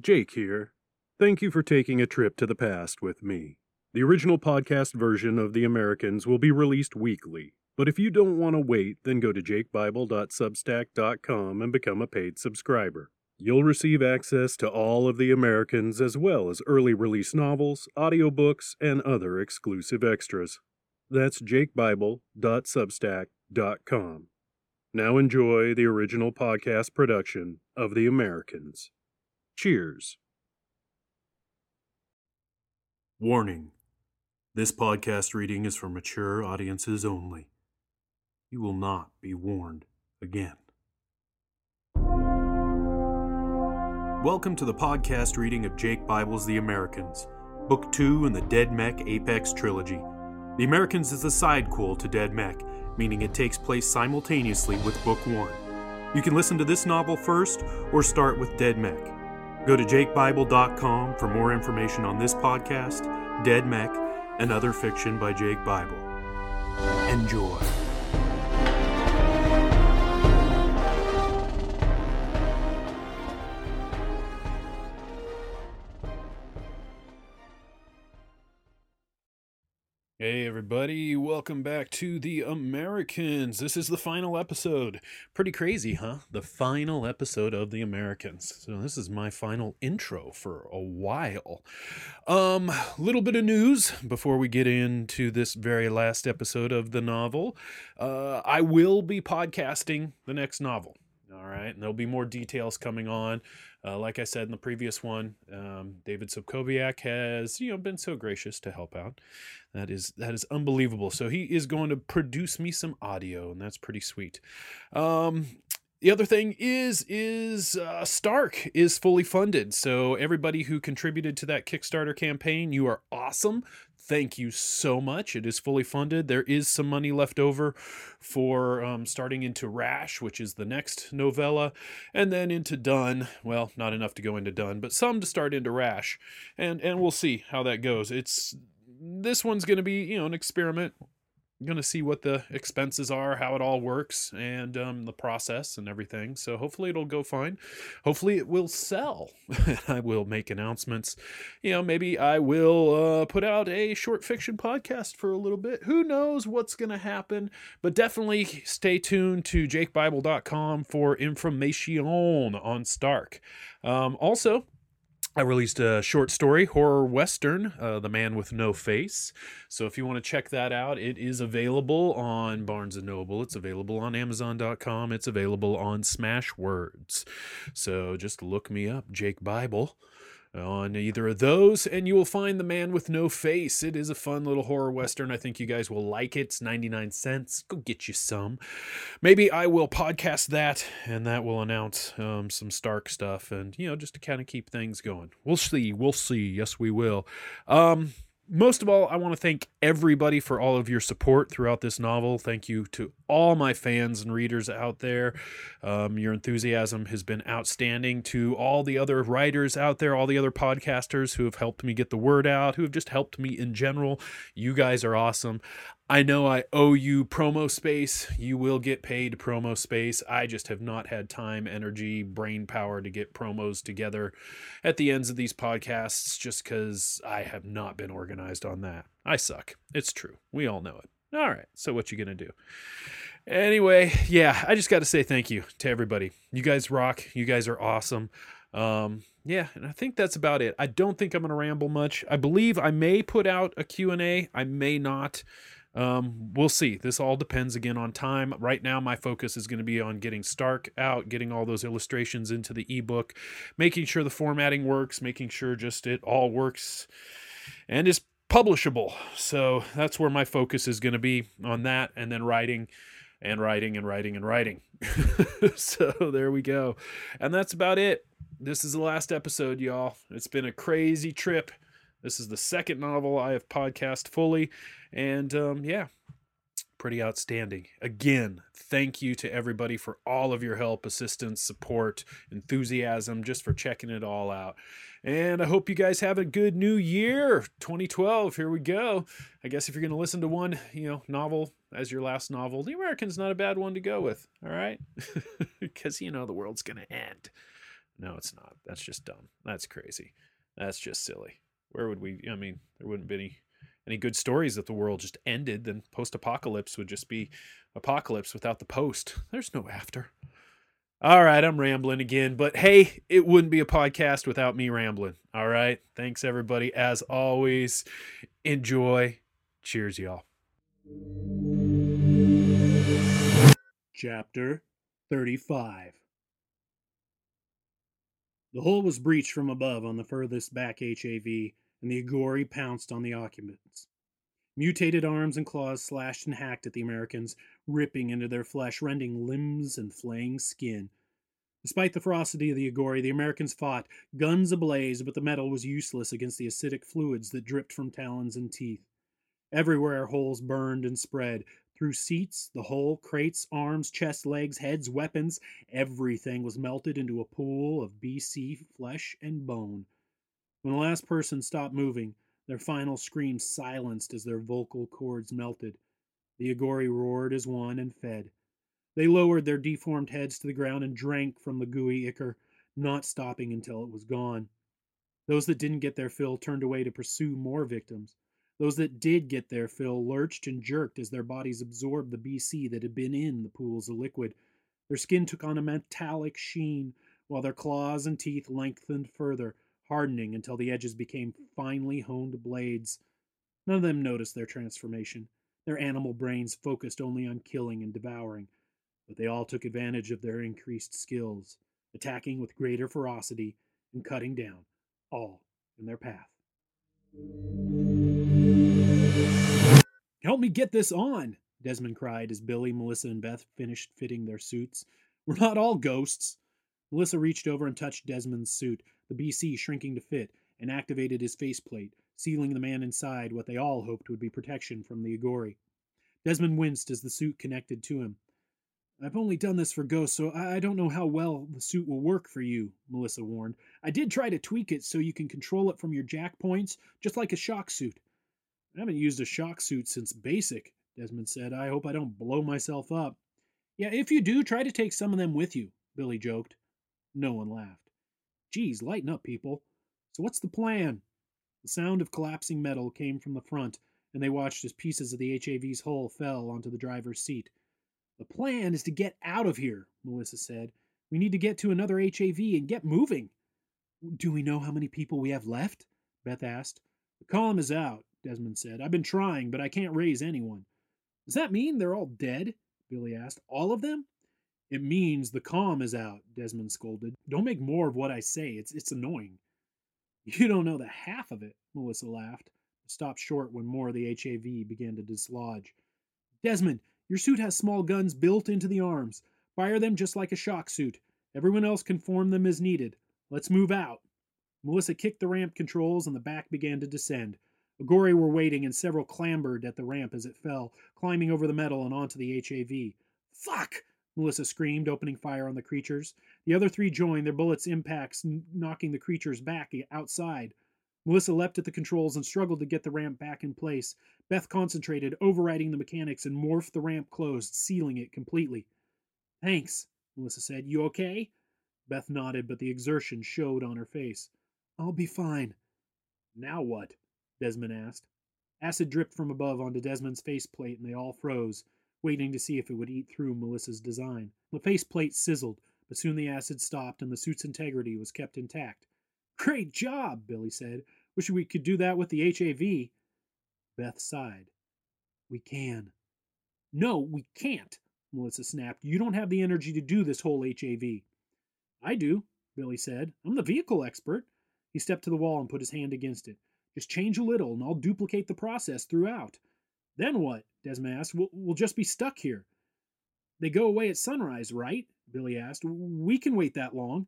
Jake here. Thank you for taking a trip to the past with me. The original podcast version of The Americans will be released weekly, but if you don't want to wait, then go to jakebible.substack.com and become a paid subscriber. You'll receive access to all of The Americans as well as early release novels, audiobooks, and other exclusive extras. That's jakebible.substack.com. Now enjoy the original podcast production of The Americans. Cheers. Warning This podcast reading is for mature audiences only. You will not be warned again. Welcome to the podcast reading of Jake Bible's The Americans, Book 2 in the Dead Mech Apex trilogy. The Americans is a sidequel to Dead Mech, meaning it takes place simultaneously with Book 1. You can listen to this novel first or start with Dead Mech. Go to jakebible.com for more information on this podcast, Dead Mech, and other fiction by Jake Bible. Enjoy. Hey, everybody, welcome back to The Americans. This is the final episode. Pretty crazy, huh? The final episode of The Americans. So, this is my final intro for a while. Um, little bit of news before we get into this very last episode of the novel. Uh, I will be podcasting the next novel. All right, and there'll be more details coming on. Uh, like I said in the previous one, um, David Subkoviak has you know been so gracious to help out. That is that is unbelievable. So he is going to produce me some audio, and that's pretty sweet. Um, the other thing is is uh, Stark is fully funded. So everybody who contributed to that Kickstarter campaign, you are awesome. Thank you so much. It is fully funded. There is some money left over for um, starting into Rash, which is the next novella, and then into Done. Well, not enough to go into Done, but some to start into Rash, and and we'll see how that goes. It's this one's going to be you know an experiment going to see what the expenses are, how it all works, and um, the process and everything. So hopefully it'll go fine. Hopefully it will sell. I will make announcements. You know, maybe I will uh, put out a short fiction podcast for a little bit. Who knows what's going to happen? But definitely stay tuned to jakebible.com for information on Stark. Um, also, I released a short story, horror western, uh, The Man with No Face. So if you want to check that out, it is available on Barnes and Noble. It's available on Amazon.com. It's available on Smashwords. So just look me up, Jake Bible on either of those, and you will find The Man with No Face. It is a fun little horror western. I think you guys will like it. It's 99 cents. Go get you some. Maybe I will podcast that, and that will announce um, some Stark stuff, and, you know, just to kind of keep things going. We'll see. We'll see. Yes, we will. Um, most of all, I want to thank everybody for all of your support throughout this novel. Thank you to all my fans and readers out there. Um, your enthusiasm has been outstanding. To all the other writers out there, all the other podcasters who have helped me get the word out, who have just helped me in general, you guys are awesome. I know I owe you promo space. You will get paid promo space. I just have not had time, energy, brain power to get promos together at the ends of these podcasts just because I have not been organized on that. I suck. It's true. We all know it. All right. So, what you going to do? Anyway, yeah, I just got to say thank you to everybody. You guys rock. You guys are awesome. Um, yeah, and I think that's about it. I don't think I'm going to ramble much. I believe I may put out a Q&A. I may not. Um, we'll see. This all depends again on time. Right now, my focus is going to be on getting Stark out, getting all those illustrations into the ebook, making sure the formatting works, making sure just it all works and is publishable. So that's where my focus is going to be on that, and then writing and writing and writing and writing. so there we go. And that's about it. This is the last episode, y'all. It's been a crazy trip. This is the second novel I have podcast fully. And um, yeah, pretty outstanding. Again, thank you to everybody for all of your help, assistance, support, enthusiasm, just for checking it all out. And I hope you guys have a good new year, 2012. Here we go. I guess if you're going to listen to one, you know, novel as your last novel, The American's not a bad one to go with. All right, because you know the world's going to end. No, it's not. That's just dumb. That's crazy. That's just silly. Where would we? I mean, there wouldn't be any any good stories that the world just ended. Then post apocalypse would just be apocalypse without the post. There's no after. All right, I'm rambling again, but hey, it wouldn't be a podcast without me rambling. All right, thanks everybody. As always, enjoy. Cheers, y'all. Chapter 35 The hull was breached from above on the furthest back HAV, and the Agori pounced on the occupants. Mutated arms and claws slashed and hacked at the Americans, ripping into their flesh, rending limbs and flaying skin. Despite the ferocity of the Agori, the Americans fought, guns ablaze, but the metal was useless against the acidic fluids that dripped from talons and teeth. Everywhere holes burned and spread. Through seats, the hull, crates, arms, chest, legs, heads, weapons, everything was melted into a pool of BC flesh and bone. When the last person stopped moving, their final screams silenced as their vocal cords melted. The Agori roared as one and fed. They lowered their deformed heads to the ground and drank from the gooey ichor, not stopping until it was gone. Those that didn't get their fill turned away to pursue more victims. Those that did get their fill lurched and jerked as their bodies absorbed the BC that had been in the pools of liquid. Their skin took on a metallic sheen, while their claws and teeth lengthened further, hardening until the edges became finely honed blades. None of them noticed their transformation. Their animal brains focused only on killing and devouring, but they all took advantage of their increased skills, attacking with greater ferocity and cutting down all in their path. Help me get this on, Desmond cried as Billy, Melissa, and Beth finished fitting their suits. We're not all ghosts. Melissa reached over and touched Desmond's suit, the BC shrinking to fit, and activated his faceplate, sealing the man inside what they all hoped would be protection from the Agori. Desmond winced as the suit connected to him. I've only done this for ghosts, so I don't know how well the suit will work for you, Melissa warned. I did try to tweak it so you can control it from your jack points, just like a shock suit. I haven't used a shock suit since basic, Desmond said. I hope I don't blow myself up. Yeah, if you do, try to take some of them with you, Billy joked. No one laughed. Geez, lighten up, people. So what's the plan? The sound of collapsing metal came from the front, and they watched as pieces of the HAV's hull fell onto the driver's seat. The plan is to get out of here, Melissa said. We need to get to another HAV and get moving. Do we know how many people we have left? Beth asked. The column is out, Desmond said. I've been trying, but I can't raise anyone. Does that mean they're all dead? Billy asked. All of them? It means the comm is out, Desmond scolded. Don't make more of what I say. It's it's annoying. You don't know the half of it, Melissa laughed, stopped short when more of the HAV began to dislodge. Desmond, your suit has small guns built into the arms. Fire them just like a shock suit. Everyone else can form them as needed. Let's move out. Melissa kicked the ramp controls and the back began to descend. Agori were waiting and several clambered at the ramp as it fell, climbing over the metal and onto the HAV. Fuck! Melissa screamed, opening fire on the creatures. The other three joined, their bullets' impacts knocking the creatures back eh, outside. Melissa leapt at the controls and struggled to get the ramp back in place. Beth concentrated, overriding the mechanics, and morphed the ramp closed, sealing it completely. Thanks, Melissa said. You okay? Beth nodded, but the exertion showed on her face. I'll be fine. Now what? Desmond asked. Acid dripped from above onto Desmond's faceplate, and they all froze, waiting to see if it would eat through Melissa's design. The faceplate sizzled, but soon the acid stopped and the suit's integrity was kept intact. Great job, Billy said. Wish we could do that with the HAV. Beth sighed. We can. No, we can't, Melissa snapped. You don't have the energy to do this whole HAV. I do, Billy said. I'm the vehicle expert. He stepped to the wall and put his hand against it. Just change a little, and I'll duplicate the process throughout. Then what? Desmond asked. We'll, we'll just be stuck here. They go away at sunrise, right? Billy asked. We can wait that long.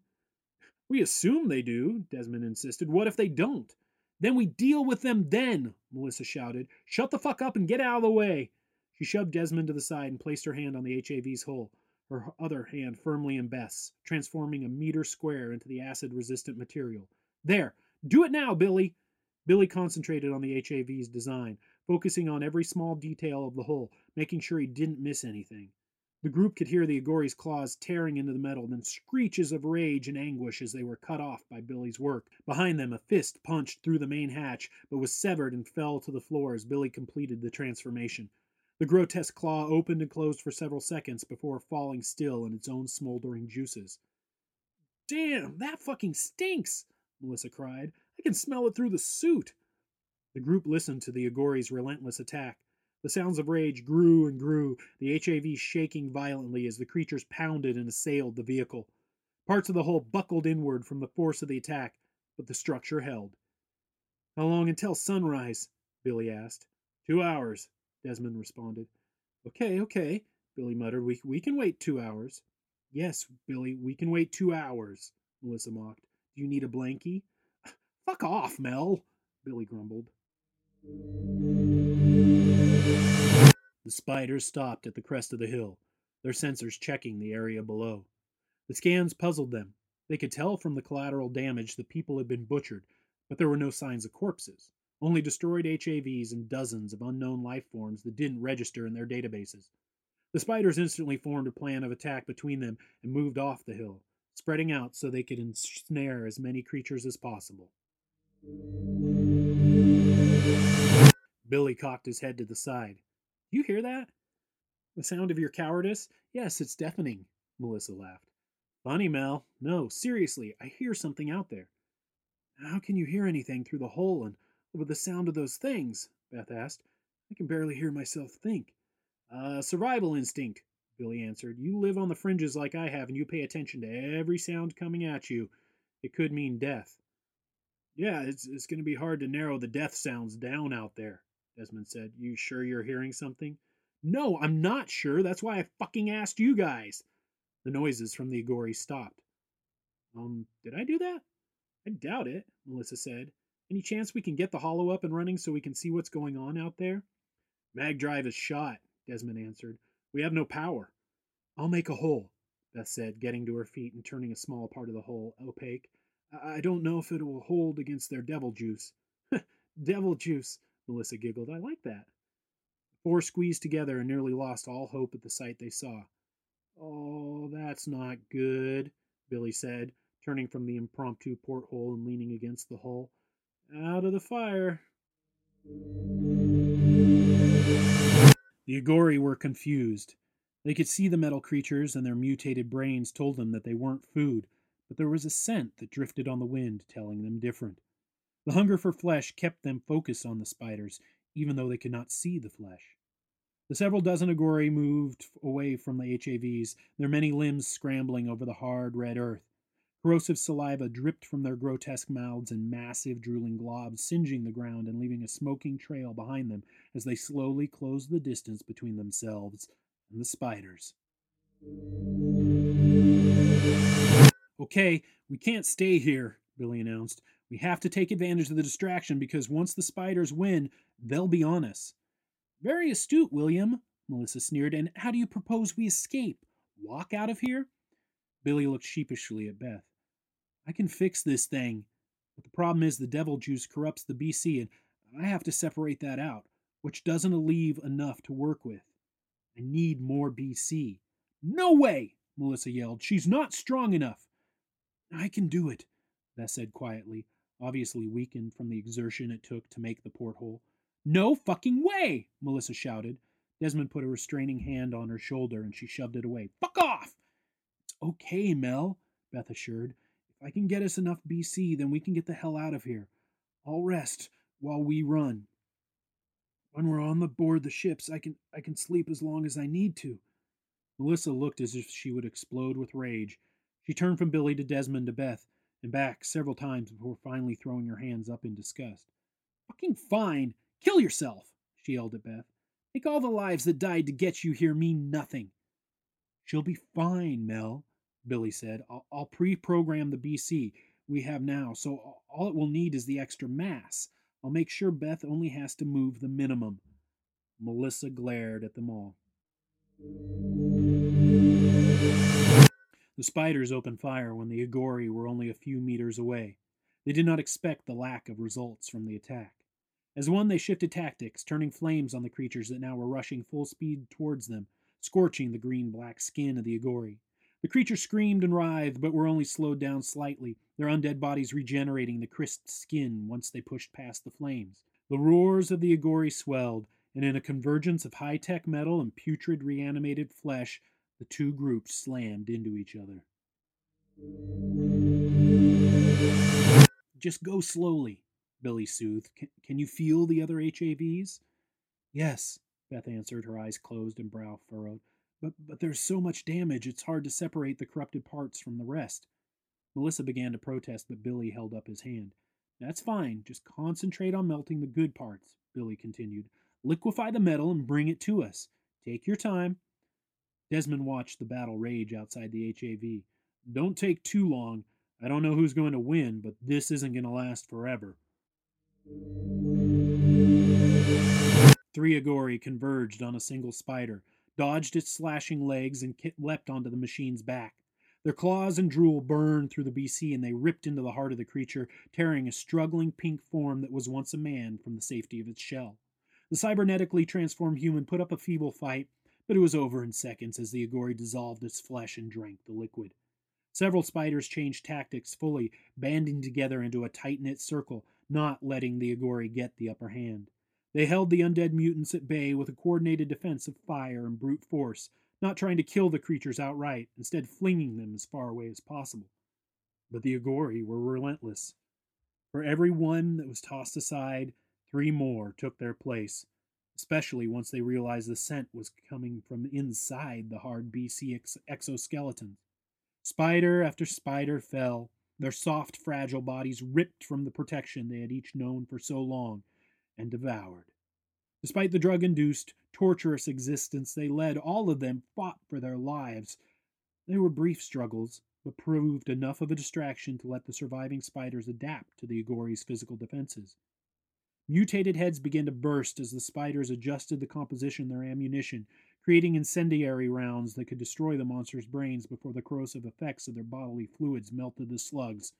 We assume they do, Desmond insisted. What if they don't? Then we deal with them then, Melissa shouted. Shut the fuck up and get out of the way. She shoved Desmond to the side and placed her hand on the HAV's hull, her other hand firmly in Beth's, transforming a meter square into the acid resistant material. There, do it now, Billy. Billy concentrated on the HAV's design, focusing on every small detail of the hull, making sure he didn't miss anything. The group could hear the Agori's claws tearing into the metal, then screeches of rage and anguish as they were cut off by Billy's work. Behind them, a fist punched through the main hatch, but was severed and fell to the floor as Billy completed the transformation. The grotesque claw opened and closed for several seconds before falling still in its own smoldering juices. Damn, that fucking stinks, Melissa cried. I can smell it through the suit. The group listened to the Agori's relentless attack. The sounds of rage grew and grew, the HAV shaking violently as the creatures pounded and assailed the vehicle. Parts of the hull buckled inward from the force of the attack, but the structure held. How long until sunrise? Billy asked. Two hours, Desmond responded. Okay, okay, Billy muttered. We, we can wait two hours. Yes, Billy, we can wait two hours, Melissa mocked. Do you need a blankie? Fuck off, Mel, Billy grumbled. The spiders stopped at the crest of the hill, their sensors checking the area below. The scans puzzled them. They could tell from the collateral damage that people had been butchered, but there were no signs of corpses, only destroyed HAVs and dozens of unknown life forms that didn't register in their databases. The spiders instantly formed a plan of attack between them and moved off the hill, spreading out so they could ensnare as many creatures as possible. Billy cocked his head to the side. You hear that? The sound of your cowardice? Yes, it's deafening, Melissa laughed. Funny, Mel. No, seriously, I hear something out there. How can you hear anything through the hole and over the sound of those things? Beth asked. I can barely hear myself think. Uh, survival instinct, Billy answered. You live on the fringes like I have, and you pay attention to every sound coming at you. It could mean death. Yeah, it's, it's going to be hard to narrow the death sounds down out there, Desmond said. You sure you're hearing something? No, I'm not sure. That's why I fucking asked you guys. The noises from the Agori stopped. Um, did I do that? I doubt it, Melissa said. Any chance we can get the holo up and running so we can see what's going on out there? Mag drive is shot, Desmond answered. We have no power. I'll make a hole, Beth said, getting to her feet and turning a small part of the hole opaque. I don't know if it will hold against their devil juice. devil juice, Melissa giggled. I like that. The four squeezed together and nearly lost all hope at the sight they saw. Oh, that's not good, Billy said, turning from the impromptu porthole and leaning against the hull. Out of the fire. The Agori were confused. They could see the metal creatures, and their mutated brains told them that they weren't food, but there was a scent that drifted on the wind telling them different. The hunger for flesh kept them focused on the spiders, even though they could not see the flesh. The several dozen Agori moved away from the HAVs, their many limbs scrambling over the hard red earth. Corrosive saliva dripped from their grotesque mouths in massive drooling globs, singeing the ground and leaving a smoking trail behind them as they slowly closed the distance between themselves and the spiders. Okay, we can't stay here, Billy announced. We have to take advantage of the distraction because once the spiders win, they'll be on us. Very astute, William, Melissa sneered. And how do you propose we escape? Walk out of here? Billy looked sheepishly at Beth. I can fix this thing, but the problem is the devil juice corrupts the BC, and I have to separate that out, which doesn't leave enough to work with. I need more BC. No way! Melissa yelled. She's not strong enough. I can do it, Beth said quietly obviously weakened from the exertion it took to make the porthole. No fucking way! Melissa shouted. Desmond put a restraining hand on her shoulder and she shoved it away. Fuck off! It's okay, Mel, Beth assured. If I can get us enough BC, then we can get the hell out of here. I'll rest while we run. When we're on the board the ships, I can I can sleep as long as I need to. Melissa looked as if she would explode with rage. She turned from Billy to Desmond to Beth and back several times before finally throwing her hands up in disgust. Fucking fine! Kill yourself! she yelled at Beth. Make all the lives that died to get you here mean nothing. She'll be fine, Mel, Billy said. I'll, I'll pre program the BC we have now, so all it will need is the extra mass. I'll make sure Beth only has to move the minimum. Melissa glared at them all. The spiders opened fire when the Agori were only a few meters away. They did not expect the lack of results from the attack. As one, they shifted tactics, turning flames on the creatures that now were rushing full speed towards them, scorching the green black skin of the Agori. The creatures screamed and writhed, but were only slowed down slightly, their undead bodies regenerating the crisped skin once they pushed past the flames. The roars of the Agori swelled, and in a convergence of high tech metal and putrid reanimated flesh, the two groups slammed into each other. Just go slowly, Billy soothed. Can, can you feel the other HAVs? Yes, Beth answered, her eyes closed and brow furrowed. But, but there's so much damage, it's hard to separate the corrupted parts from the rest. Melissa began to protest, but Billy held up his hand. That's fine. Just concentrate on melting the good parts, Billy continued. Liquefy the metal and bring it to us. Take your time. Desmond watched the battle rage outside the HAV. Don't take too long. I don't know who's going to win, but this isn't going to last forever. Three Agori converged on a single spider, dodged its slashing legs, and leapt onto the machine's back. Their claws and drool burned through the BC, and they ripped into the heart of the creature, tearing a struggling pink form that was once a man from the safety of its shell. The cybernetically transformed human put up a feeble fight, but it was over in seconds as the Agori dissolved its flesh and drank the liquid. Several spiders changed tactics fully, banding together into a tight knit circle, not letting the Agori get the upper hand. They held the undead mutants at bay with a coordinated defense of fire and brute force, not trying to kill the creatures outright, instead flinging them as far away as possible. But the Agori were relentless. For every one that was tossed aside, three more took their place, especially once they realized the scent was coming from inside the hard BC ex- exoskeleton. Spider after spider fell, their soft, fragile bodies ripped from the protection they had each known for so long, and devoured. Despite the drug induced, torturous existence they led, all of them fought for their lives. They were brief struggles, but proved enough of a distraction to let the surviving spiders adapt to the Agori's physical defenses. Mutated heads began to burst as the spiders adjusted the composition of their ammunition, creating incendiary rounds that could destroy the monster's brains before the corrosive effects of their bodily fluids melted the slugs.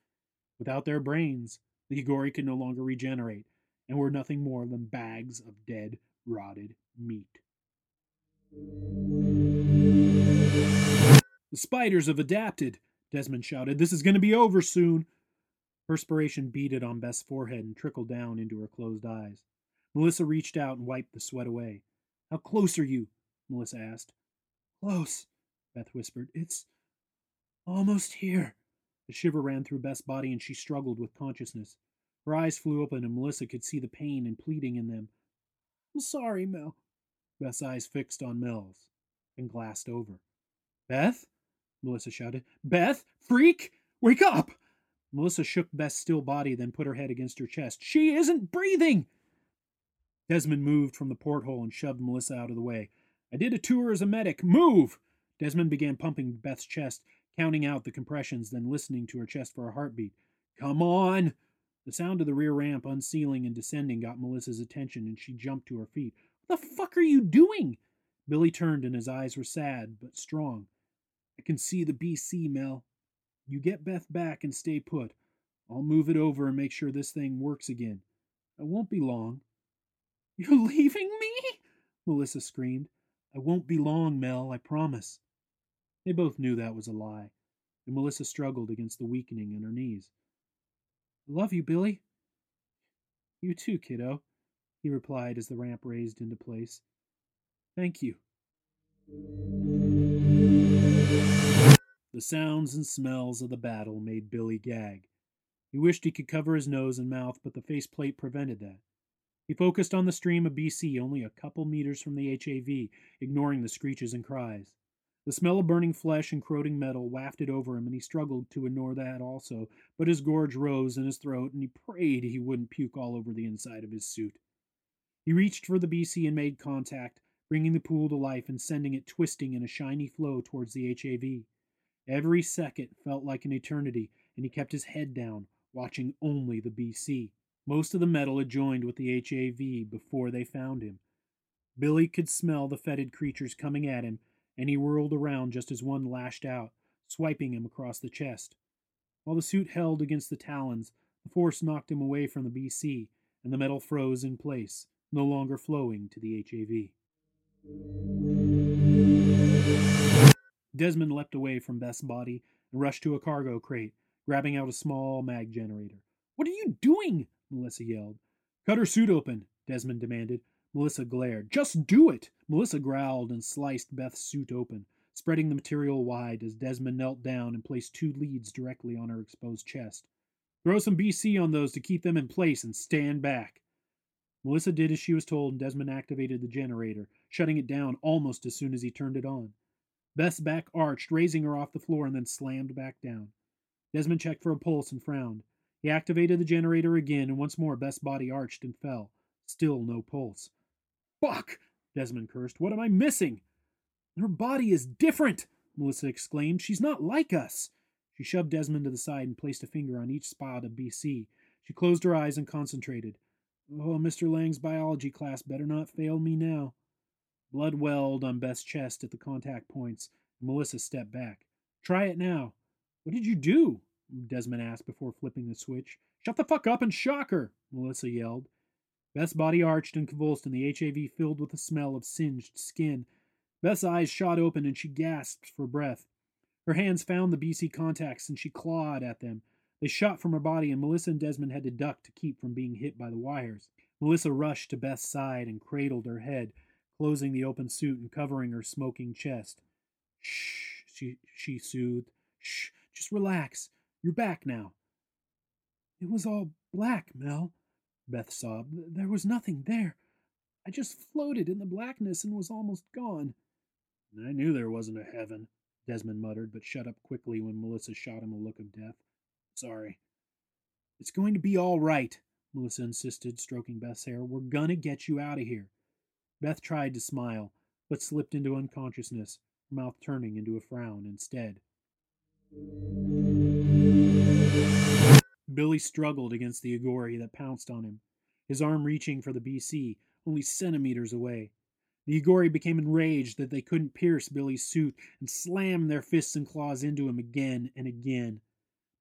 Without their brains, the Agori could no longer regenerate, and were nothing more than bags of dead, rotted meat. The spiders have adapted, Desmond shouted. This is going to be over soon. Perspiration beaded on Beth's forehead and trickled down into her closed eyes. Melissa reached out and wiped the sweat away. How close are you? Melissa asked. Close, Beth whispered. It's almost here. A shiver ran through Beth's body and she struggled with consciousness. Her eyes flew open, and Melissa could see the pain and pleading in them. I'm sorry, Mel. Beth's eyes fixed on Mel's and glassed over. Beth? Melissa shouted. Beth? Freak! Wake up! Melissa shook Beth's still body, then put her head against her chest. She isn't breathing! Desmond moved from the porthole and shoved Melissa out of the way. I did a tour as a medic. Move! Desmond began pumping Beth's chest, counting out the compressions, then listening to her chest for a heartbeat. Come on! The sound of the rear ramp unsealing and descending got Melissa's attention, and she jumped to her feet. What the fuck are you doing? Billy turned, and his eyes were sad but strong. I can see the BC, Mel. You get Beth back and stay put. I'll move it over and make sure this thing works again. I won't be long. You're leaving me? Melissa screamed. I won't be long, Mel, I promise. They both knew that was a lie, and Melissa struggled against the weakening in her knees. Love you, Billy. You too, kiddo, he replied as the ramp raised into place. Thank you. The sounds and smells of the battle made Billy gag. He wished he could cover his nose and mouth, but the faceplate prevented that. He focused on the stream of BC only a couple meters from the HAV, ignoring the screeches and cries. The smell of burning flesh and corroding metal wafted over him, and he struggled to ignore that also, but his gorge rose in his throat, and he prayed he wouldn't puke all over the inside of his suit. He reached for the BC and made contact, bringing the pool to life and sending it twisting in a shiny flow towards the HAV. Every second felt like an eternity, and he kept his head down, watching only the BC. Most of the metal had joined with the HAV before they found him. Billy could smell the fetid creatures coming at him and he whirled around just as one lashed out, swiping him across the chest. While the suit held against the talons, the force knocked him away from the BC, and the metal froze in place, no longer flowing to the HAV. Desmond leapt away from Beth's body and rushed to a cargo crate, grabbing out a small mag generator. What are you doing? Melissa yelled. Cut her suit open, Desmond demanded. Melissa glared. Just do it! Melissa growled and sliced Beth's suit open, spreading the material wide as Desmond knelt down and placed two leads directly on her exposed chest. Throw some BC on those to keep them in place and stand back. Melissa did as she was told, and Desmond activated the generator, shutting it down almost as soon as he turned it on. Beth's back arched, raising her off the floor, and then slammed back down. Desmond checked for a pulse and frowned. He activated the generator again, and once more Beth's body arched and fell. Still no pulse. Fuck! Desmond cursed. What am I missing? Her body is different, Melissa exclaimed. She's not like us. She shoved Desmond to the side and placed a finger on each spot of BC. She closed her eyes and concentrated. Oh, Mr. Lang's biology class better not fail me now. Blood welled on Beth's chest at the contact points, Melissa stepped back. Try it now. What did you do? Desmond asked before flipping the switch. Shut the fuck up and shock her, Melissa yelled. Beth's body arched and convulsed, and the HAV filled with the smell of singed skin. Beth's eyes shot open, and she gasped for breath. Her hands found the BC contacts, and she clawed at them. They shot from her body, and Melissa and Desmond had to duck to keep from being hit by the wires. Melissa rushed to Beth's side and cradled her head, closing the open suit and covering her smoking chest. Shh, she, she soothed. Shh, just relax. You're back now. It was all black, Mel, Beth sobbed. There was nothing there. I just floated in the blackness and was almost gone. I knew there wasn't a heaven, Desmond muttered, but shut up quickly when Melissa shot him a look of death. Sorry. It's going to be all right, Melissa insisted, stroking Beth's hair. We're gonna get you out of here. Beth tried to smile, but slipped into unconsciousness, her mouth turning into a frown instead. Billy struggled against the Agori that pounced on him, his arm reaching for the BC, only centimeters away. The Agori became enraged that they couldn't pierce Billy's suit and slammed their fists and claws into him again and again.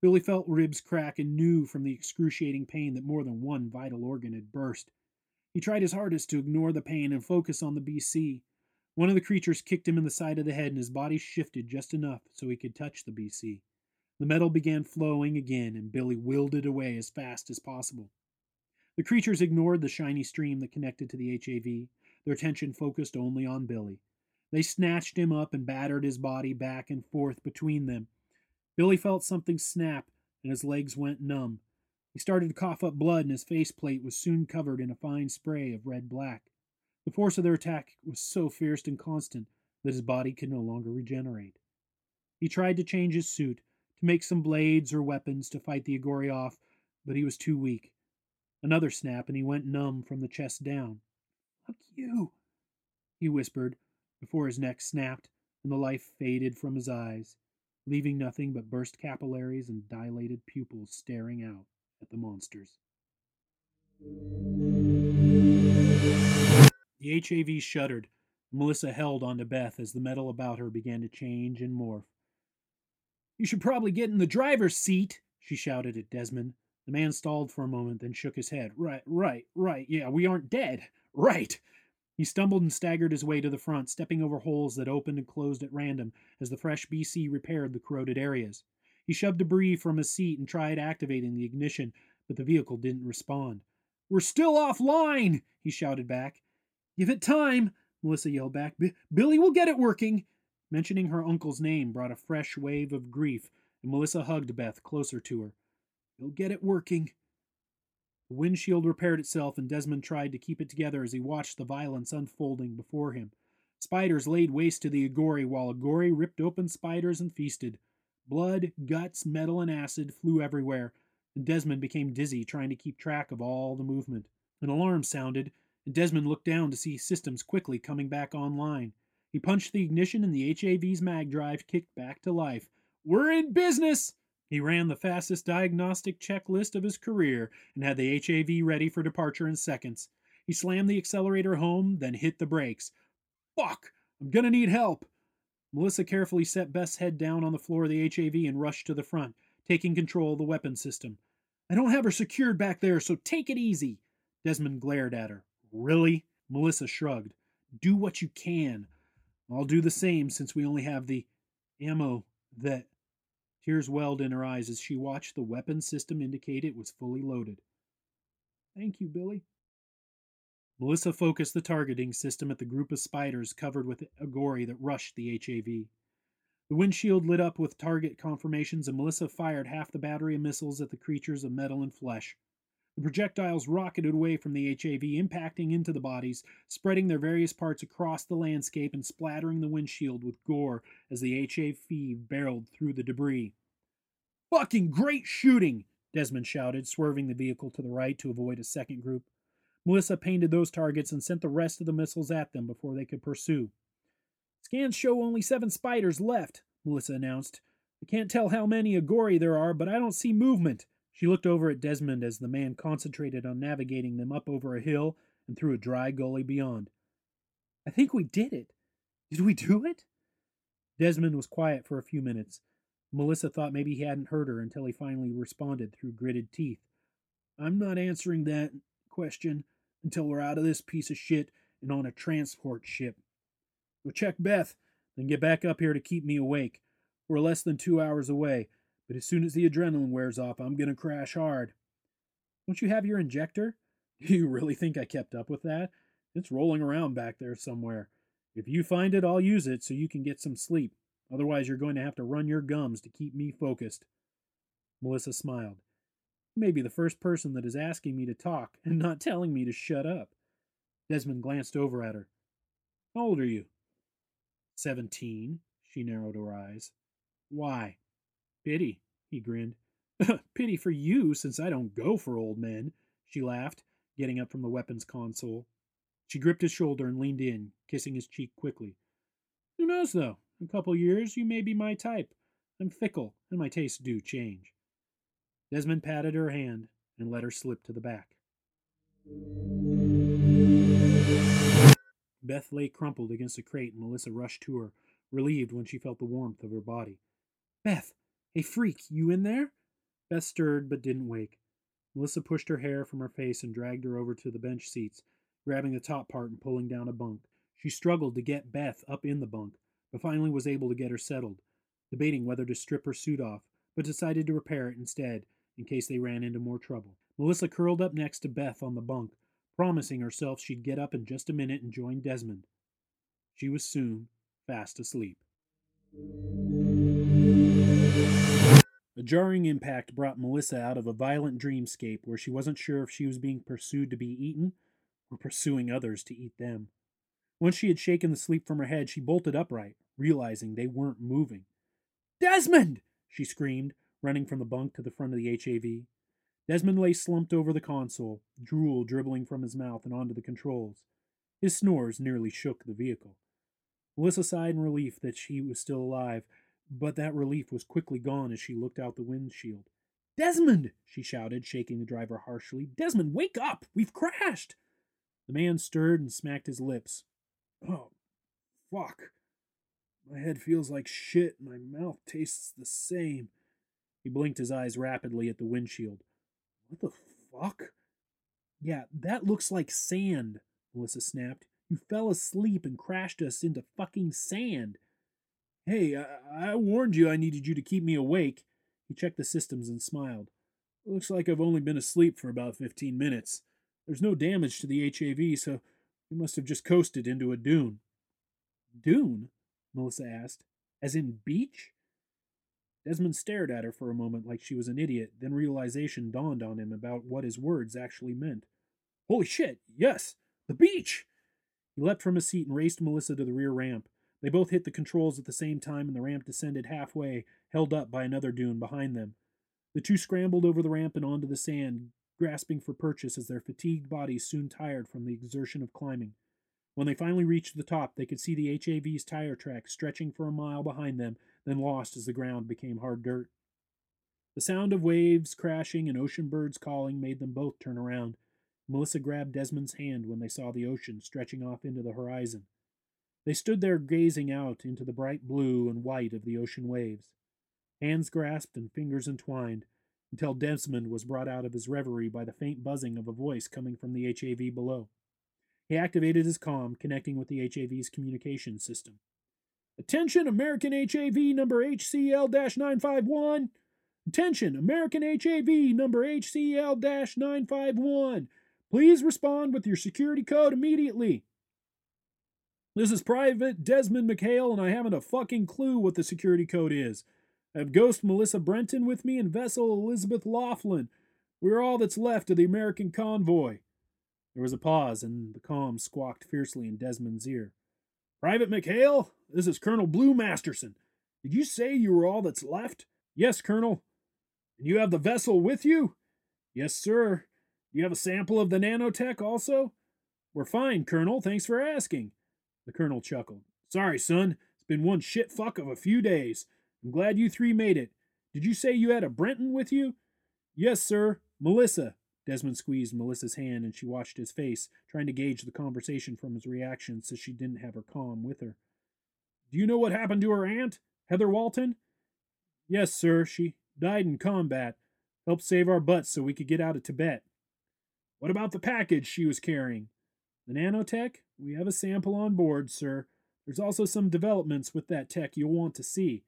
Billy felt ribs crack and knew from the excruciating pain that more than one vital organ had burst. He tried his hardest to ignore the pain and focus on the BC. One of the creatures kicked him in the side of the head, and his body shifted just enough so he could touch the BC. The metal began flowing again, and Billy willed it away as fast as possible. The creatures ignored the shiny stream that connected to the HAV, their attention focused only on Billy. They snatched him up and battered his body back and forth between them. Billy felt something snap, and his legs went numb. He started to cough up blood, and his faceplate was soon covered in a fine spray of red black. The force of their attack was so fierce and constant that his body could no longer regenerate. He tried to change his suit, to make some blades or weapons to fight the Agori off, but he was too weak. Another snap, and he went numb from the chest down. Fuck you, he whispered, before his neck snapped and the life faded from his eyes, leaving nothing but burst capillaries and dilated pupils staring out at the monsters. The HAV shuddered. Melissa held onto Beth as the metal about her began to change and morph. You should probably get in the driver's seat, she shouted at Desmond. The man stalled for a moment, then shook his head. Right, right, right. Yeah, we aren't dead. Right. He stumbled and staggered his way to the front, stepping over holes that opened and closed at random as the fresh BC repaired the corroded areas. He shoved debris from his seat and tried activating the ignition, but the vehicle didn't respond. We're still offline, he shouted back. Give it time, Melissa yelled back. Billy will get it working. Mentioning her uncle's name brought a fresh wave of grief, and Melissa hugged Beth closer to her. You'll get it working. The windshield repaired itself, and Desmond tried to keep it together as he watched the violence unfolding before him. Spiders laid waste to the Agori, while Agori ripped open spiders and feasted. Blood, guts, metal, and acid flew everywhere, and Desmond became dizzy trying to keep track of all the movement. An alarm sounded, and Desmond looked down to see systems quickly coming back online. He punched the ignition and the HAV's mag drive kicked back to life. We're in business! He ran the fastest diagnostic checklist of his career and had the HAV ready for departure in seconds. He slammed the accelerator home, then hit the brakes. Fuck! I'm gonna need help! Melissa carefully set Beth's head down on the floor of the HAV and rushed to the front, taking control of the weapon system. I don't have her secured back there, so take it easy. Desmond glared at her. Really? Melissa shrugged. Do what you can. I'll do the same since we only have the ammo that. Tears welled in her eyes as she watched the weapon system indicate it was fully loaded. Thank you, Billy. Melissa focused the targeting system at the group of spiders covered with agori that rushed the HAV. The windshield lit up with target confirmations, and Melissa fired half the battery of missiles at the creatures of metal and flesh. The projectiles rocketed away from the HAV, impacting into the bodies, spreading their various parts across the landscape and splattering the windshield with gore as the HAV barreled through the debris. Fucking great shooting! Desmond shouted, swerving the vehicle to the right to avoid a second group. Melissa painted those targets and sent the rest of the missiles at them before they could pursue. Scans show only seven spiders left, Melissa announced. I can't tell how many Agori there are, but I don't see movement. She looked over at Desmond as the man concentrated on navigating them up over a hill and through a dry gully beyond. I think we did it. Did we do it? Desmond was quiet for a few minutes. Melissa thought maybe he hadn't heard her until he finally responded through gritted teeth. I'm not answering that question until we're out of this piece of shit and on a transport ship. Go check Beth, then get back up here to keep me awake. We're less than two hours away, but as soon as the adrenaline wears off, I'm to crash hard. Don't you have your injector? Do you really think I kept up with that? It's rolling around back there somewhere. If you find it, I'll use it so you can get some sleep. Otherwise, you're going to have to run your gums to keep me focused. Melissa smiled. You may be the first person that is asking me to talk and not telling me to shut up. Desmond glanced over at her. How old are you? Seventeen. She narrowed her eyes. Why? Pity, he grinned. Pity for you, since I don't go for old men, she laughed, getting up from the weapons console. She gripped his shoulder and leaned in, kissing his cheek quickly. Who knows, though? In a couple years, you may be my type. I'm fickle, and my tastes do change. Desmond patted her hand and let her slip to the back. Beth lay crumpled against a crate, and Melissa rushed to her, relieved when she felt the warmth of her body. Beth, hey freak, you in there? Beth stirred but didn't wake. Melissa pushed her hair from her face and dragged her over to the bench seats, grabbing the top part and pulling down a bunk. She struggled to get Beth up in the bunk, but finally was able to get her settled, debating whether to strip her suit off, but decided to repair it instead, in case they ran into more trouble. Melissa curled up next to Beth on the bunk, promising herself she'd get up in just a minute and join Desmond. She was soon fast asleep. A jarring impact brought Melissa out of a violent dreamscape where she wasn't sure if she was being pursued to be eaten or pursuing others to eat them. Once she had shaken the sleep from her head, she bolted upright, realizing they weren't moving. Desmond! she screamed, running from the bunk to the front of the HAV. Desmond lay slumped over the console, drool dribbling from his mouth and onto the controls. His snores nearly shook the vehicle. Melissa sighed in relief that she was still alive, but that relief was quickly gone as she looked out the windshield. Desmond! she shouted, shaking the driver harshly. Desmond, wake up! We've crashed! The man stirred and smacked his lips. Oh, fuck. My head feels like shit. My mouth tastes the same. He blinked his eyes rapidly at the windshield. What the fuck? Yeah, that looks like sand, Melissa snapped. You fell asleep and crashed us into fucking sand. Hey, I, I warned you I needed you to keep me awake. He checked the systems and smiled. Looks like I've only been asleep for about 15 minutes. There's no damage to the HAV, so we must have just coasted into a dune. Dune? Melissa asked. As in beach? Desmond stared at her for a moment like she was an idiot, then realization dawned on him about what his words actually meant. Holy shit, yes, the beach! He leapt from his seat and raced Melissa to the rear ramp. They both hit the controls at the same time, and the ramp descended halfway, held up by another dune behind them. The two scrambled over the ramp and onto the sand, grasping for purchase as their fatigued bodies soon tired from the exertion of climbing. When they finally reached the top, they could see the HAV's tire tracks stretching for a mile behind them, then lost as the ground became hard dirt. The sound of waves crashing and ocean birds calling made them both turn around. Melissa grabbed Desmond's hand when they saw the ocean stretching off into the horizon. They stood there gazing out into the bright blue and white of the ocean waves. Hands grasped and fingers entwined, until Desmond was brought out of his reverie by the faint buzzing of a voice coming from the HAV below. He activated his comm, connecting with the HAV's communication system. Attention, American HAV number HCL 951. Attention, American HAV number HCL 951. Please respond with your security code immediately. This is Private Desmond McHale, and I haven't a fucking clue what the security code is. I have Ghost Melissa Brenton with me and Vessel Elizabeth Laughlin. We're all that's left of the American convoy. There was a pause, and the comm squawked fiercely in Desmond's ear. Private McHale, this is Colonel Blue Masterson. Did you say you were all that's left? Yes, Colonel. And you have the vessel with you? Yes, sir. You have a sample of the nanotech also? We're fine, Colonel. Thanks for asking. The Colonel chuckled. Sorry, son. It's been one shit fuck of a few days. I'm glad you three made it. Did you say you had a Brenton with you? Yes, sir. Melissa. Desmond squeezed Melissa's hand and she watched his face, trying to gauge the conversation from his reaction since she didn't have her comm with her. Do you know what happened to her aunt, Heather Walton? Yes, sir. She died in combat. Helped save our butts so we could get out of Tibet. What about the package she was carrying? The nanotech? We have a sample on board, sir. There's also some developments with that tech you'll want to see.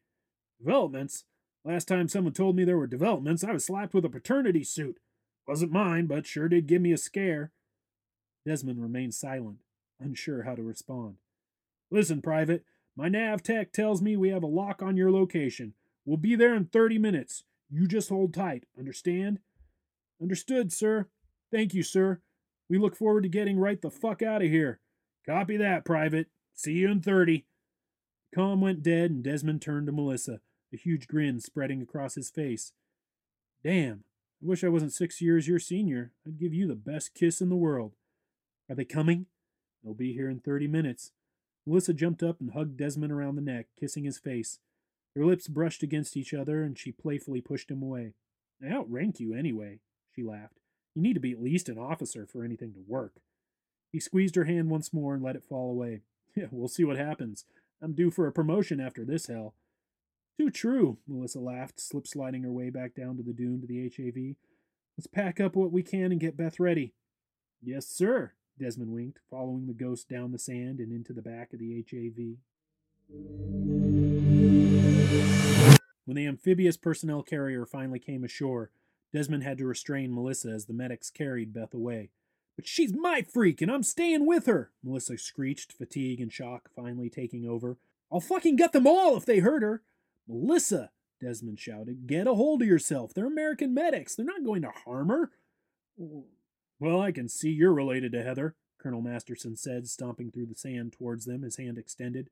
Developments? Last time someone told me there were developments, I was slapped with a paternity suit. Wasn't mine, but sure did give me a scare. Desmond remained silent, unsure how to respond. Listen, Private, my nav tech tells me we have a lock on your location. We'll be there in 30 minutes. You just hold tight, understand? Understood, sir. Thank you, sir. We look forward to getting right the fuck out of here. Copy that, Private. See you in 30. The comm went dead, and Desmond turned to Melissa, a huge grin spreading across his face. Damn, I wish I wasn't six years your senior. I'd give you the best kiss in the world. Are they coming? They'll be here in 30 minutes. Melissa jumped up and hugged Desmond around the neck, kissing his face. Their lips brushed against each other, and she playfully pushed him away. I outrank you anyway, she laughed. You need to be at least an officer for anything to work. He squeezed her hand once more and let it fall away. Yeah, we'll see what happens. I'm due for a promotion after this hell. Too true, Melissa laughed, slip sliding her way back down to the dune to the HAV. Let's pack up what we can and get Beth ready. Yes, sir, Desmond winked, following the ghost down the sand and into the back of the HAV. When the amphibious personnel carrier finally came ashore, Desmond had to restrain Melissa as the medics carried Beth away. But she's my freak, and I'm staying with her, Melissa screeched, fatigue and shock finally taking over. I'll fucking get them all if they hurt her. Melissa, Desmond shouted, get a hold of yourself. They're American medics. They're not going to harm her. Well, I can see you're related to Heather, Colonel Masterson said, stomping through the sand towards them, his hand extended.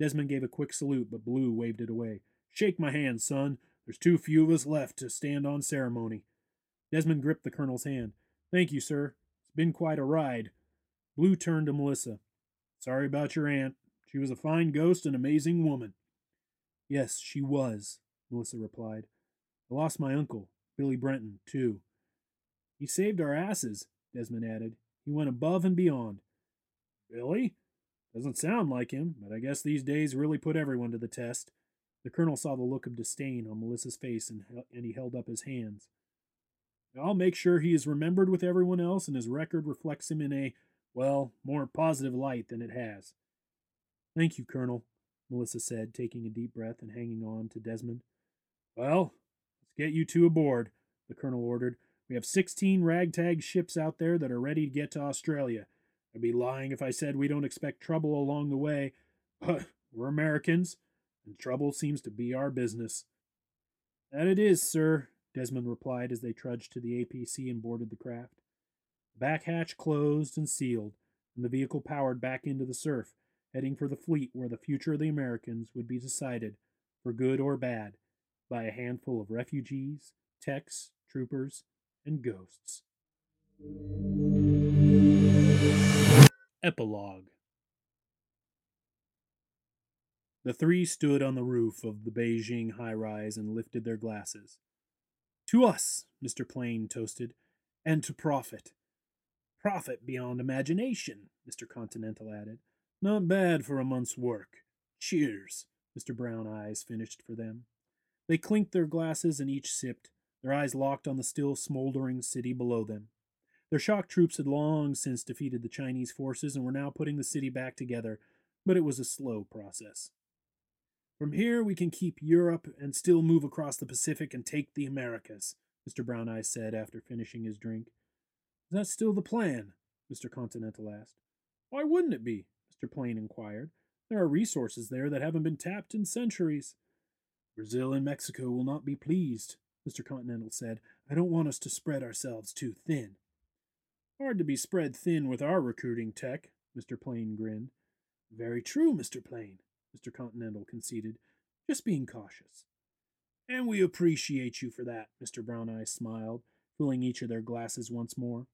Desmond gave a quick salute, but Blue waved it away. Shake my hand, son. There's too few of us left to stand on ceremony. Desmond gripped the colonel's hand. Thank you, sir. It's been quite a ride. Blue turned to Melissa. Sorry about your aunt. She was a fine ghost and amazing woman. Yes, she was, Melissa replied. I lost my uncle, Billy Brenton, too. He saved our asses, Desmond added. He went above and beyond. Billy? Doesn't sound like him, but I guess these days really put everyone to the test. The colonel saw the look of disdain on Melissa's face and, and he held up his hands. I'll make sure he is remembered with everyone else and his record reflects him in a, well, more positive light than it has. Thank you, Colonel, Melissa said, taking a deep breath and hanging on to Desmond. Well, let's get you two aboard, the colonel ordered. We have 16 ragtag ships out there that are ready to get to Australia. I'd be lying if I said we don't expect trouble along the way, but we're Americans, and trouble seems to be our business. That it is, sir, Desmond replied as they trudged to the APC and boarded the craft. The back hatch closed and sealed, and the vehicle powered back into the surf, heading for the fleet where the future of the Americans would be decided, for good or bad, by a handful of refugees, techs, troopers, and ghosts. Epilogue The three stood on the roof of the Beijing high rise and lifted their glasses. To us, Mr. Plain toasted, and to profit. Profit beyond imagination, Mr. Continental added. Not bad for a month's work. Cheers, Mr. Brown Eyes finished for them. They clinked their glasses and each sipped, their eyes locked on the still smoldering city below them. Their shock troops had long since defeated the Chinese forces and were now putting the city back together, but it was a slow process. From here, we can keep Europe and still move across the Pacific and take the Americas, Mr. Brown Eyes said after finishing his drink. Is that still the plan? Mr. Continental asked. Why wouldn't it be? Mr. Plain inquired. There are resources there that haven't been tapped in centuries. Brazil and Mexico will not be pleased, Mr. Continental said. I don't want us to spread ourselves too thin. Hard to be spread thin with our recruiting tech, Mr. Plain grinned. Very true, Mr. Plain, Mr. Continental conceded. Just being cautious. And we appreciate you for that, Mr. Brown Eyes smiled, filling each of their glasses once more.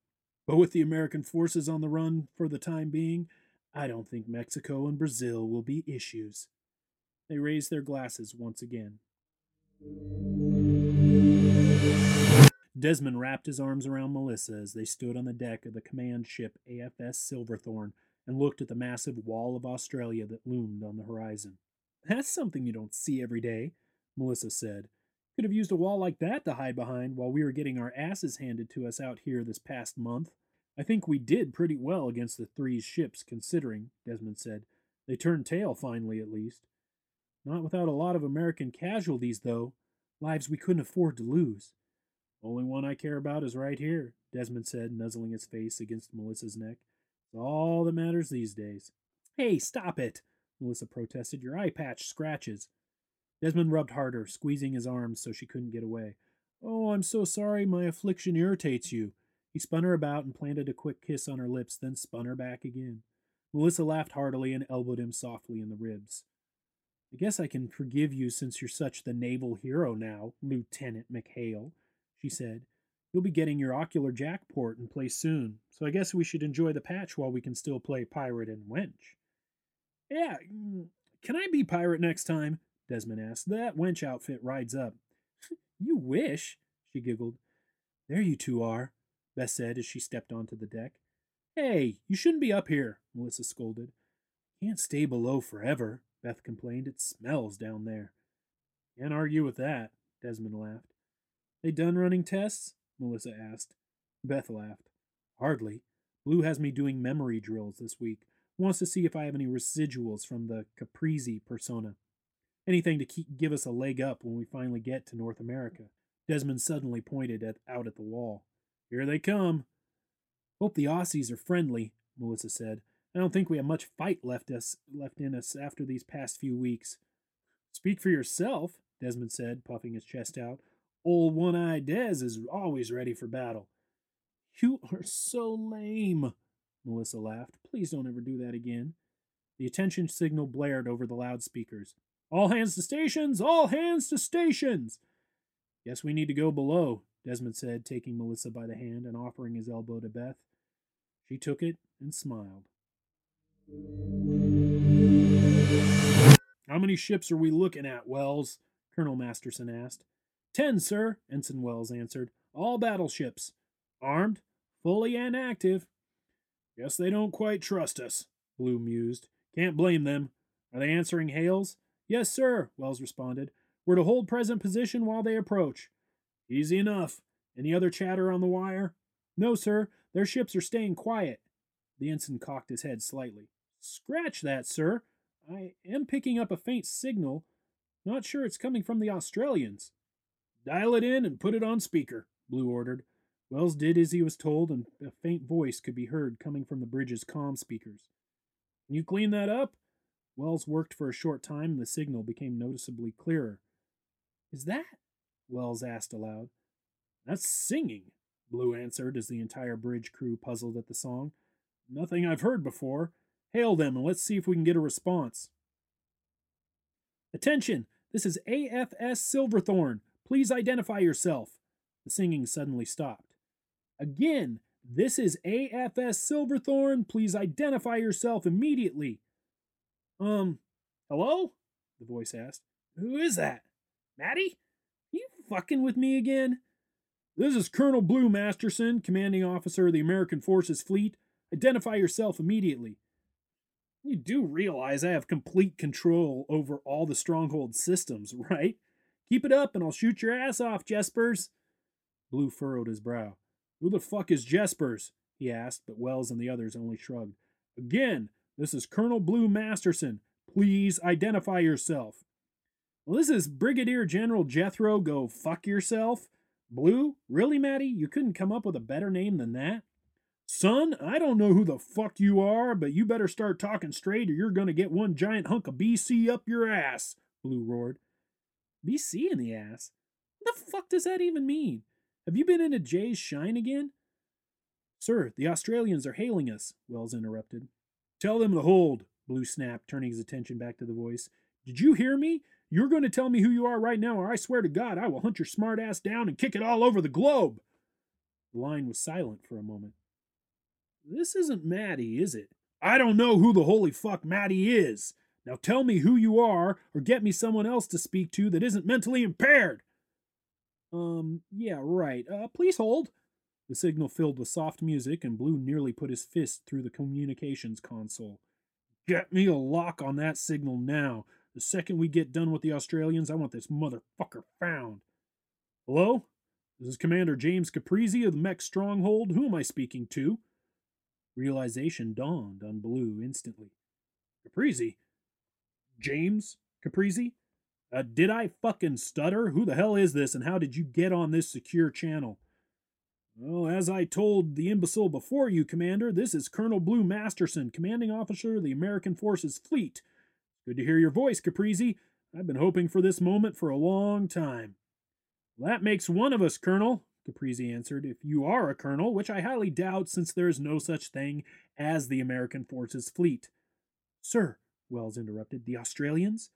But with the American forces on the run for the time being, I don't think Mexico and Brazil will be issues. They raised their glasses once again. Desmond wrapped his arms around Melissa as they stood on the deck of the command ship AFS Silverthorn and looked at the massive wall of Australia that loomed on the horizon. That's something you don't see every day, Melissa said. Could have used a wall like that to hide behind while we were getting our asses handed to us out here this past month. I think we did pretty well against the three ships, considering, Desmond said. They turned tail finally, at least. Not without a lot of American casualties, though. Lives we couldn't afford to lose. Only one I care about is right here, Desmond said, nuzzling his face against Melissa's neck. It's all that matters these days. Hey, stop it, Melissa protested. Your eye patch scratches. Desmond rubbed harder, squeezing his arms so she couldn't get away. Oh, I'm so sorry my affliction irritates you. He spun her about and planted a quick kiss on her lips, then spun her back again. Melissa laughed heartily and elbowed him softly in the ribs. I guess I can forgive you since you're such the naval hero now, Lieutenant McHale she said. You'll be getting your ocular jackport in place soon, so I guess we should enjoy the patch while we can still play pirate and wench. Yeah, mm, can I be pirate next time? Desmond asked. That wench outfit rides up. you wish, she giggled. There you two are, Beth said as she stepped onto the deck. Hey, you shouldn't be up here, Melissa scolded. Can't stay below forever, Beth complained. It smells down there. Can't argue with that, Desmond laughed. They done running tests? Melissa asked. Beth laughed. Hardly. Blue has me doing memory drills this week. Wants to see if I have any residuals from the Caprizi persona. Anything to keep, give us a leg up when we finally get to North America. Desmond suddenly pointed at, out at the wall. Here they come. Hope the Aussies are friendly, Melissa said. I don't think we have much fight left us left in us after these past few weeks. Speak for yourself, Desmond said, puffing his chest out. Old One Eye Des is always ready for battle. You are so lame, Melissa laughed. Please don't ever do that again. The attention signal blared over the loudspeakers. All hands to stations! All hands to stations! Guess we need to go below, Desmond said, taking Melissa by the hand and offering his elbow to Beth. She took it and smiled. How many ships are we looking at, Wells? Colonel Masterson asked. Ten, sir, Ensign Wells answered. All battleships. Armed, fully and active. Guess they don't quite trust us, Blue mused. Can't blame them. Are they answering hails? Yes, sir, Wells responded. We're to hold present position while they approach. Easy enough. Any other chatter on the wire? No, sir. Their ships are staying quiet. The ensign cocked his head slightly. Scratch that, sir. I am picking up a faint signal. Not sure it's coming from the Australians. Dial it in and put it on speaker, Blue ordered. Wells did as he was told, and a faint voice could be heard coming from the bridge's comm speakers. Can you clean that up? Wells worked for a short time, and the signal became noticeably clearer. Is that? Wells asked aloud. That's singing, Blue answered as the entire bridge crew puzzled at the song. Nothing I've heard before. Hail them and let's see if we can get a response. Attention! This is AFS Silverthorn. Please identify yourself. The singing suddenly stopped. Again, this is AFS Silverthorn. Please identify yourself immediately. Um, hello? The voice asked. Who is that? Matty? Fucking with me again? This is Colonel Blue Masterson, commanding officer of the American Forces Fleet. Identify yourself immediately. You do realize I have complete control over all the stronghold systems, right? Keep it up and I'll shoot your ass off, Jespers. Blue furrowed his brow. Who the fuck is Jespers? he asked, but Wells and the others only shrugged. Again, this is Colonel Blue Masterson. Please identify yourself. Well, this is Brigadier General Jethro. Go fuck yourself. Blue? Really, Matty? You couldn't come up with a better name than that? Son, I don't know who the fuck you are, but you better start talking straight or you're to get one giant hunk of BC up your ass, Blue roared. BC in the ass? What the fuck does that even mean? Have you been into Jay's Shine again? Sir, the Australians are hailing us, Wells interrupted. Tell them to hold, Blue snapped, turning his attention back to the voice. Did you hear me? You're going to tell me who you are right now, or I swear to God I will hunt your smart ass down and kick it all over the globe. The line was silent for a moment. This isn't Matty, is it? I don't know who the holy fuck Matty is. Now tell me who you are, or get me someone else to speak to that isn't mentally impaired. Um, yeah, right. Uh, please hold. The signal filled with soft music, and Blue nearly put his fist through the communications console. Get me a lock on that signal now. The second we get done with the Australians, I want this motherfucker found. Hello? This is Commander James Caprizi of the Mech Stronghold. Who am I speaking to? Realization dawned on Blue instantly. Caprizi? James Caprizi? Uh, did I fucking stutter? Who the hell is this, and how did you get on this secure channel? Well, as I told the imbecile before you, Commander, this is Colonel Blue Masterson, commanding officer of the American Forces Fleet. Good to hear your voice, Caprizi. I've been hoping for this moment for a long time. Well, that makes one of us, Colonel, Caprizi answered, if you are a colonel, which I highly doubt since there is no such thing as the American Forces Fleet. Sir, Wells interrupted, the Australians?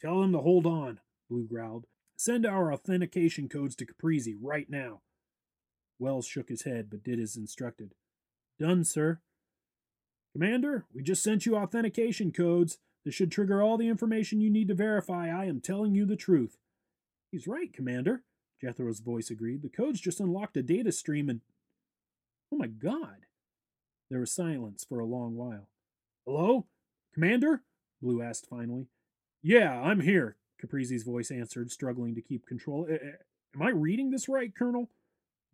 Tell them to hold on, Blue growled. Send our authentication codes to Caprizi right now. Wells shook his head, but did as instructed. Done, sir. Commander, we just sent you authentication codes. This should trigger all the information you need to verify I am telling you the truth. He's right, Commander, Jethro's voice agreed. The codes just unlocked a data stream and. Oh my god! There was silence for a long while. Hello? Commander? Blue asked finally. Yeah, I'm here, Caprizi's voice answered, struggling to keep control. Am I reading this right, Colonel?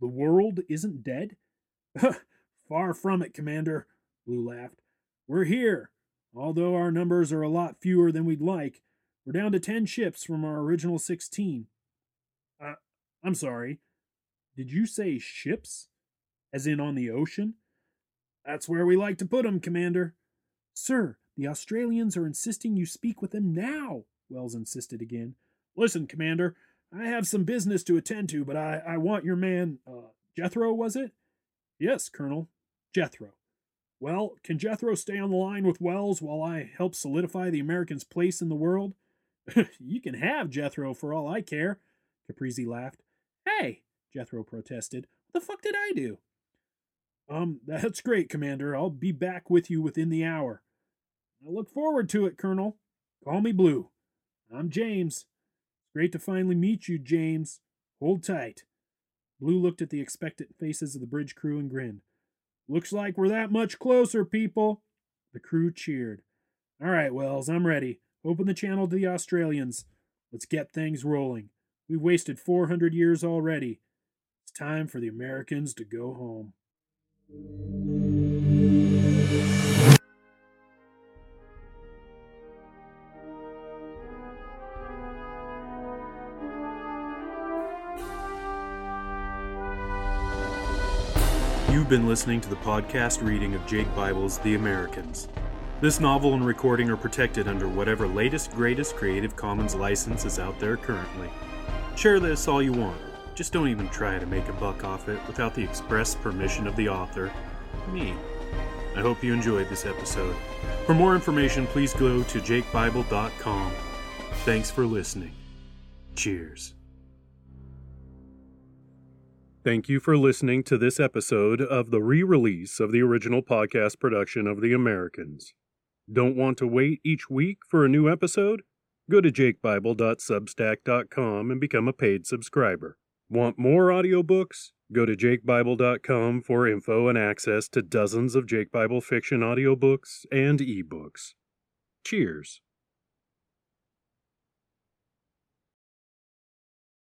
The world isn't dead? Far from it, Commander, Blue laughed. We're here. Although our numbers are a lot fewer than we'd like, we're down to ten ships from our original 16. Uh, I'm sorry. Did you say ships? As in on the ocean? That's where we like to put 'em, Commander. Sir, the Australians are insisting you speak with them now, Wells insisted again. Listen, Commander, I have some business to attend to, but I, I want your man, uh, Jethro, was it? Yes, Colonel. Jethro. Well, can Jethro stay on the line with Wells while I help solidify the Americans' place in the world? you can have Jethro for all I care, Caprizi laughed. Hey, Jethro protested. What the fuck did I do? Um, that's great, Commander. I'll be back with you within the hour. I look forward to it, Colonel. Call me Blue. I'm James. Great to finally meet you, James. Hold tight. Blue looked at the expectant faces of the bridge crew and grinned. Looks like we're that much closer, people. The crew cheered. All right, Wells, I'm ready. Open the channel to the Australians. Let's get things rolling. We've wasted 400 years already. It's time for the Americans to go home. Been listening to the podcast reading of Jake Bible's The Americans. This novel and recording are protected under whatever latest, greatest Creative Commons license is out there currently. Share this all you want. Just don't even try to make a buck off it without the express permission of the author, me. I hope you enjoyed this episode. For more information, please go to jakebible.com. Thanks for listening. Cheers. Thank you for listening to this episode of the re release of the original podcast production of The Americans. Don't want to wait each week for a new episode? Go to jakebible.substack.com and become a paid subscriber. Want more audiobooks? Go to jakebible.com for info and access to dozens of Jake Bible fiction audiobooks and ebooks. Cheers.